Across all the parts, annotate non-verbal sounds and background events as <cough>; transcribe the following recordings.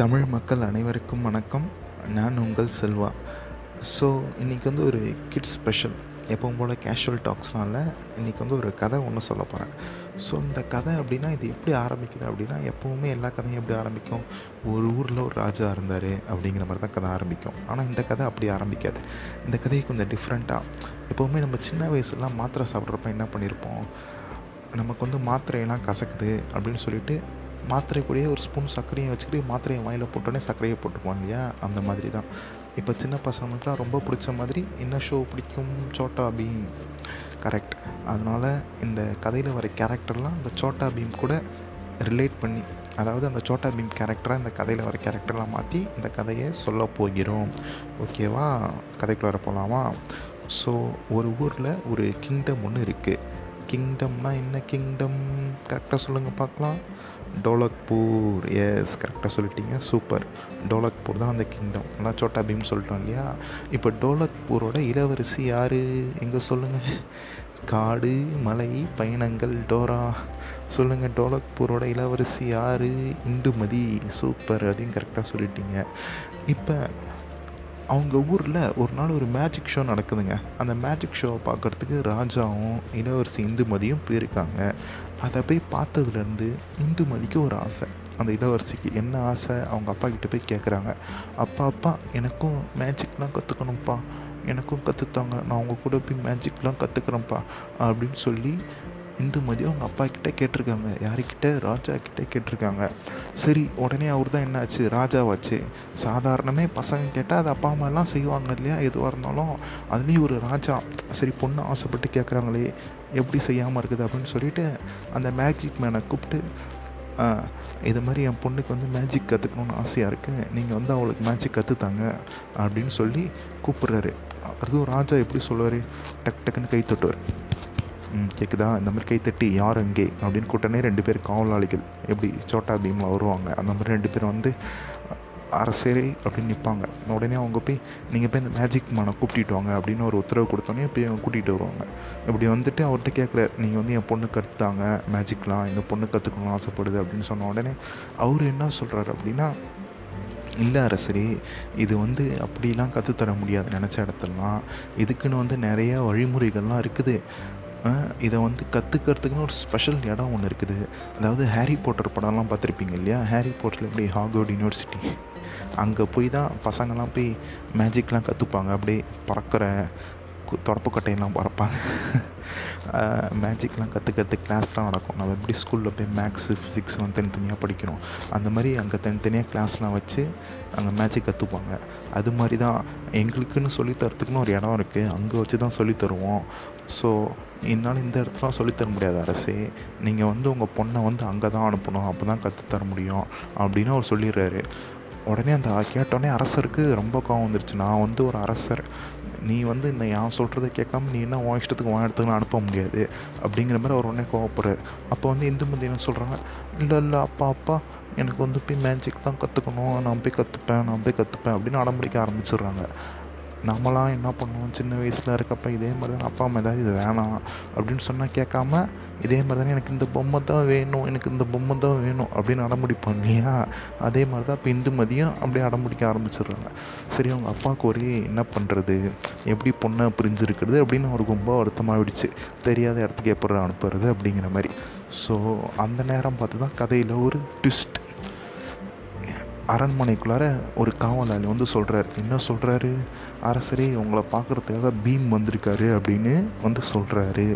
தமிழ் மக்கள் அனைவருக்கும் வணக்கம். நான் உங்கள் செல்வா. ஸோ இன்றைக்கி வந்து ஒரு கிட்ஸ் ஸ்பெஷல் எப்பவும் போல் கேஷுவல் டாக்ஸ்னால இன்றைக்கி வந்து ஒரு கதை ஒன்று சொல்ல போகிறேன் ஸோ இந்த கதை அப்படின்னா இது எப்படி ஆரம்பிக்குது அப்படின்னா எப்போவுமே எல்லா கதையும் எப்படி ஆரம்பிக்கும்? ஒரு ஊரில் ஒரு ராஜா இருந்தார் அப்படிங்கிற மாதிரி தான் கதை ஆரம்பிக்கும். ஆனால் இந்த கதை அப்படி ஆரம்பிக்காது. இந்த கதையை கொஞ்சம் டிஃப்ரெண்ட்டாக எப்போவுமே நம்ம சின்ன வயசுலாம் மாத்திரை சாப்பிட்றப்ப என்ன பண்ணியிருப்போம் நமக்கு வந்து மாத்திரையெல்லாம் கசக்குது அப்படின்னு சொல்லிட்டு மாத்திரை கூடயே ஒரு ஸ்பூன் சர்க்கரையும் வச்சுக்கிட்டு மாத்திரையை வாயில் போட்டோன்னே சர்க்கரையை போட்டுக்குவாங்க இல்லையா? அந்த மாதிரி தான் இப்போ சின்ன பசங்களுக்குலாம் ரொம்ப பிடிச்ச மாதிரி என்ன ஷோ பிடிக்கும்? சோட்டா பீம். கரெக்ட் அதனால் இந்த கதையில் வர கேரக்டர்லாம் அந்த சோட்டா பீம் கூட ரிலேட் பண்ணி அதாவது அந்த சோட்டா பீம் கேரக்டரை இந்த கதையில் வர கேரக்டர்லாம் மாற்றி இந்த கதையை சொல்ல போகிறோம். ஓகேவா கதைக்குள்ளே வர போகலாமா ஸோ ஒரு ஊரில் ஒரு கிங்டம் ஒன்று இருக்குது கிங்டம்னா என்ன கிங்டம் கரெக்டாக சொல்லுங்கள் பார்க்கலாம். டோலக்பூர் எஸ் கரெக்டாக சொல்லிட்டீங்க சூப்பர் டோலக்பூர் தான் அந்த கிங்டம் அதான் சோட்டா பீம் சொல்லிட்டோம் இல்லையா? இப்போ டோலக்பூரோட இளவரசி யார்? எங்கே சொல்லுங்கள் காடு மலை பயணங்கள் டோரா. சொல்லுங்கள் டோலக்பூரோட இளவரசி யார்? இந்துமதி சூப்பர் அதையும் கரெக்டாக சொல்லிட்டீங்க. இப்போ அவங்க ஊரில் ஒரு நாள் ஒரு மேஜிக் ஷோ நடக்குதுங்க. அந்த மேஜிக் ஷோவை பார்க்குறதுக்கு ராஜாவும் இளவரசி இந்துமதியும் போயிருக்காங்க. அதை போய் பார்த்ததுலேருந்து இந்துமதிக்கு ஒரு ஆசை. அந்த இளவரசிக்கு என்ன ஆசை? அவங்க அப்பா கிட்ட போய் கேட்குறாங்க அப்பா அப்பா எனக்கும் மேஜிக்லாம் கற்றுக்கணும்ப்பா எனக்கும் கற்றுத்தாங்க நான் அவங்க கூட போய் மேஜிக்லாம் கற்றுக்குறேன்ப்பா அப்படின்னு சொல்லி இந்துமதி அவங்க அப்பா கிட்டே கேட்டிருக்காங்க. யாருக்கிட்ட ராஜா கிட்டே கேட்டிருக்காங்க. சரி உடனே அவர் தான் என்னாச்சு? ராஜாவாச்சு. சாதாரணமே பசங்க கேட்டால் அது அப்பா அம்மாலாம் செய்வாங்க இல்லையா? எதுவாக இருந்தாலும் அதுலேயும் ஒரு ராஜா. சரி பொண்ணு ஆசைப்பட்டு கேட்குறாங்களே எப்படி செய்யாமல் இருக்குது அப்படின்னு சொல்லிட்டு அந்த மேஜிக் மேனை கூப்பிட்டு இது மாதிரி என் பொண்ணுக்கு வந்து மேஜிக் கற்றுக்கணுன்னு ஆசையாக இருக்குது நீங்கள் வந்து அவளுக்கு மேஜிக் கற்றுத்தாங்க அப்படின்னு சொல்லி கூப்பிட்றாரு. அதுவும் ராஜா எப்படி சொல்லுவார்? டக் டக்குன்னு கை தட்டுவார். கேட்குதா இந்த மாதிரி கைத்தட்டி யார் அங்கே? அப்படின்னு கூட்டனே ரெண்டு பேர் காவலாளிகள் எப்படி சோட்டா பீமில் வருவாங்க? அந்த மாதிரி ரெண்டு பேர் வந்து அரசரே அப்படின்னு நிற்பாங்க உடனே அவங்க போய் நீங்கள் போய் இந்த மேஜிக் மேனை கூப்பிட்டு வாங்க அப்படின்னு ஒரு உத்தரவு கொடுத்தோன்னே போய் அவங்க கூட்டிகிட்டு வருவாங்க. இப்படி வந்துட்டு அவர்கிட்ட கேட்குறாரு நீங்கள் வந்து என் பொண்ணு கற்றுத்தாங்க மேஜிக்லாம் எங்கள் பொண்ணு கற்றுக்கணும்னு ஆசைப்படுது அப்படின்னு சொன்ன உடனே அவர் என்ன சொல்கிறாரு அப்படின்னா இல்லை அரசரே இது வந்து அப்படிலாம் கற்றுத்தர முடியாது நினச்ச இடத்துலலாம். இதுக்குன்னு வந்து நிறைய வழிமுறைகள்லாம் இருக்குது. இதை வந்து கற்றுக்கிறதுக்குன்னு ஒரு ஸ்பெஷல் இடம் ஒன்று இருக்குது. அதாவது ஹாரி போட்டர் படம்லாம் பார்த்துருப்பீங்க இல்லையா? ஹாரி போட்டரில் எப்படி ஹார்வர்ட் யூனிவர்சிட்டி அங்கே போய் தான் பசங்கள்லாம் போய் மேஜிக்லாம் கற்றுப்பாங்க அப்படியே பறக்கிற தொடப்பு கட்டையெல்லாம் பறப்பாங்க மேஜிக்லாம் <laughs> கற்றுக்கிறதுக்கு கிளாஸ்லாம் நடக்கும். நம்ம எப்படி ஸ்கூலில் போய் மேக்ஸு ஃபிசிக்ஸ்லாம் தனித்தனியாக படிக்கிறோம் அந்த மாதிரி அங்கே தனித்தனியாக கிளாஸ்லாம் வச்சு அங்கே மேஜிக் கற்றுப்பாங்க அது மாதிரி தான் எங்களுக்குன்னு சொல்லித்தரத்துக்குன்னு ஒரு இடம் இருக்குது அங்கே வச்சு தான் சொல்லித்தருவோம் ஸோ என்னால் இந்த இடத்துல சொல்லித்தர முடியாது அரசே. நீங்கள் வந்து உங்கள் பொண்ணை வந்து அங்கே தான் அனுப்பணும். அப்போ தான் கற்றுத்தர முடியும். அப்படின்னு அவர் சொல்லிடுறாரு. உடனே அந்த கேட்டோடனே அரசருக்கு ரொம்ப கோவம் வந்துருச்சு. நான் வந்து ஒரு அரசர். நீ வந்து என்னை யான் சொல்கிறத கேட்காம நீ என்ன உன் இஷ்டத்துக்கு உன் இடத்துக்கு அனுப்ப முடியாது? அப்படிங்கிற மாதிரி அவர் உடனே கோவப்படுறாரு. அப்போ வந்து இந்துமதி என்ன சொல்கிறாங்க இல்லை இல்லை அப்பா அப்பா எனக்கு வந்து போய் மேஜிக் தான் கற்றுக்கணும் நான் போய் கற்றுப்பேன் நான் போய் கற்றுப்பேன் அப்படின்னு அடம்பிடிக்க ஆரம்பிச்சிடுறாங்க. நம்மளாம் என்ன பண்ணுவோம்? சின்ன வயசில் இருக்கப்ப இதே மாதிரி தான் அப்பா அம்மா ஏதாவது இது வேணாம் அப்படின்னு சொன்னால் கேட்காம இதே மாதிரி தானே எனக்கு இந்த பொம்மை தான் வேணும் எனக்கு இந்த பொம்மை தான் வேணும் அப்படின்னு அடம்பிடிப்போம் இல்லையா? அதே மாதிரி தான் இப்போ இந்து மதியம் அப்படியே அடம்பிடிக்க ஆரம்பிச்சிடுறாங்க. சரி அவங்க அப்பாவுக்கு ஒரே என்ன பண்ணுறது எப்படி பொண்ணை பிரிஞ்சிருக்கிறது அப்படின்னு அவருக்கு ரொம்ப வருத்தமாகிடுச்சு தெரியாத இடத்துக்கு எப்படி அனுப்புறது அப்படிங்கிற மாதிரி. ஸோ அந்த நேரம் பார்த்து தான் கதையில் ஒரு ட்விஸ்ட் அரண்மனைக்குள்ளார ஒரு காவலாளி வந்து சொல்கிறார் என்ன சொல்கிறாரு அரசரே உங்களை பார்க்குறதுக்காக பீம் வந்திருக்காரு அப்படின்னு வந்து சொல்கிறாரு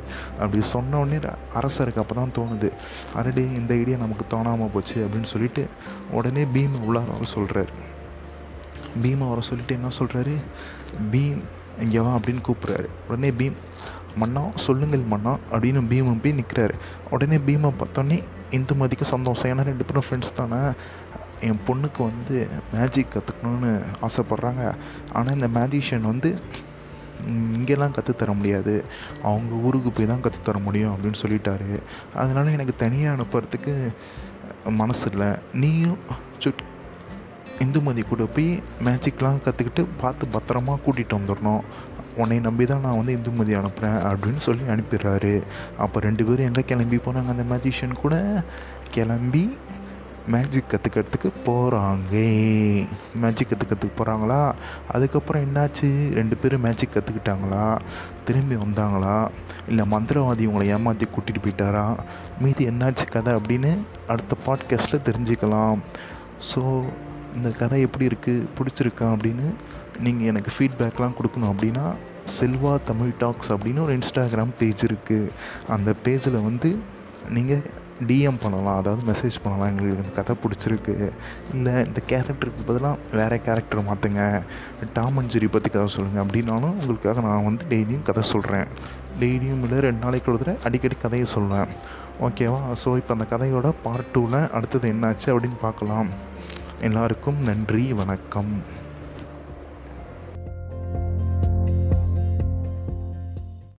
அப்படி சொன்னோடனே அரசருக்கு அப்போ தான் தோணுது. அரடி இந்த ஐடியா நமக்கு தோணாமல் போச்சு அப்படின்னு சொல்லிட்டு உடனே பீம் உள்ளார வர சொல்கிறாரு பீமை வர சொல்லிட்டு என்ன சொல்கிறாரு பீம் இங்கேவா அப்படின்னு கூப்பிட்றாரு. உடனே பீம் மன்னா சொல்லுங்கள் மன்னா அப்படின்னு பீமை போய் நிற்கிறாரு உடனே பீமை பார்த்தோன்னே இந்துமதிக்கு சந்தோஷம். ஏன்னா ரெண்டு பேரும் ஃப்ரெண்ட்ஸ் தானே. என் பொண்ணுக்கு வந்து மேஜிக் கற்றுக்கணுன்னு ஆசைப்பட்றாங்க. ஆனால் இந்த மேஜிஷியன் வந்து இங்கெல்லாம் கற்றுத்தர முடியாது. அவங்க ஊருக்கு போய் தான் கற்றுத்தர முடியும் அப்படின்னு சொல்லிட்டாரு. அதனால் எனக்கு தனியாக அனுப்புறதுக்கு மனசு இல்லை. நீயும் சுட் இந்துமதி கூட போய் மேஜிக்லாம் கற்றுக்கிட்டு பார்த்து பத்திரமா கூட்டிகிட்டு வந்துடணும். உன்னை நம்பி தான் நான் வந்து இந்துமதி அனுப்புகிறேன் அப்படின்னு சொல்லி அனுப்பிடுறாரு. அப்போ ரெண்டு பேரும் எங்கே கிளம்பி போனாங்க அந்த மேஜிஷியன் கூட? கிளம்பி மேஜிக் கற்றுக்கிறதுக்கு போகிறாங்க மேஜிக் கற்றுக்கிறதுக்கு போகிறாங்களா அதுக்கப்புறம் என்னாச்சு? ரெண்டு பேரும் மேஜிக் கற்றுக்கிட்டாங்களா திரும்பி வந்தாங்களா? இல்லை மந்திரவாதி உங்களை ஏமாற்றி கூட்டிகிட்டு போயிட்டாரா? மீதி என்னாச்சு கதை அப்படின்னு அடுத்த பாட்காஸ்ட்டில் தெரிஞ்சுக்கலாம். ஸோ இந்த கதை எப்படி இருக்குது பிடிச்சிருக்கா அப்படின்னு நீங்கள் எனக்கு ஃபீட்பேக்லாம் கொடுக்கணும் அப்படின்னா செல்வா தமிழ் டாக்ஸ் அப்படின்னு ஒரு இன்ஸ்டாகிராம் பேஜ் இருக்குது அந்த பேஜில் வந்து நீங்கள் டிஎம் பண்ணலாம் அதாவது மெசேஜ் பண்ணலாம். எங்களுக்கு இந்த கதை பிடிச்சிருக்கு. இல்லை இந்த கேரக்டருக்கு பதிலாக வேறு கேரக்டர் மாற்றுங்க டாம் அண்ட் ஜெரி பற்றி கதை சொல்லுங்கள் அப்படின்னாலும் உங்களுக்காக நான் வந்து டெய்லியும் கதை சொல்கிறேன் டெய்லியும் இல்லை ரெண்டு நாளைக்கு ஒரு தடவை அடிக்கடி கதையை சொல்லுவேன். ஓகேவா ஸோ இப்போ அந்த கதையோட பார்ட் டூவில் அடுத்தது என்னாச்சு அப்படின்னு பார்க்கலாம். எல்லாருக்கும் நன்றி வணக்கம்.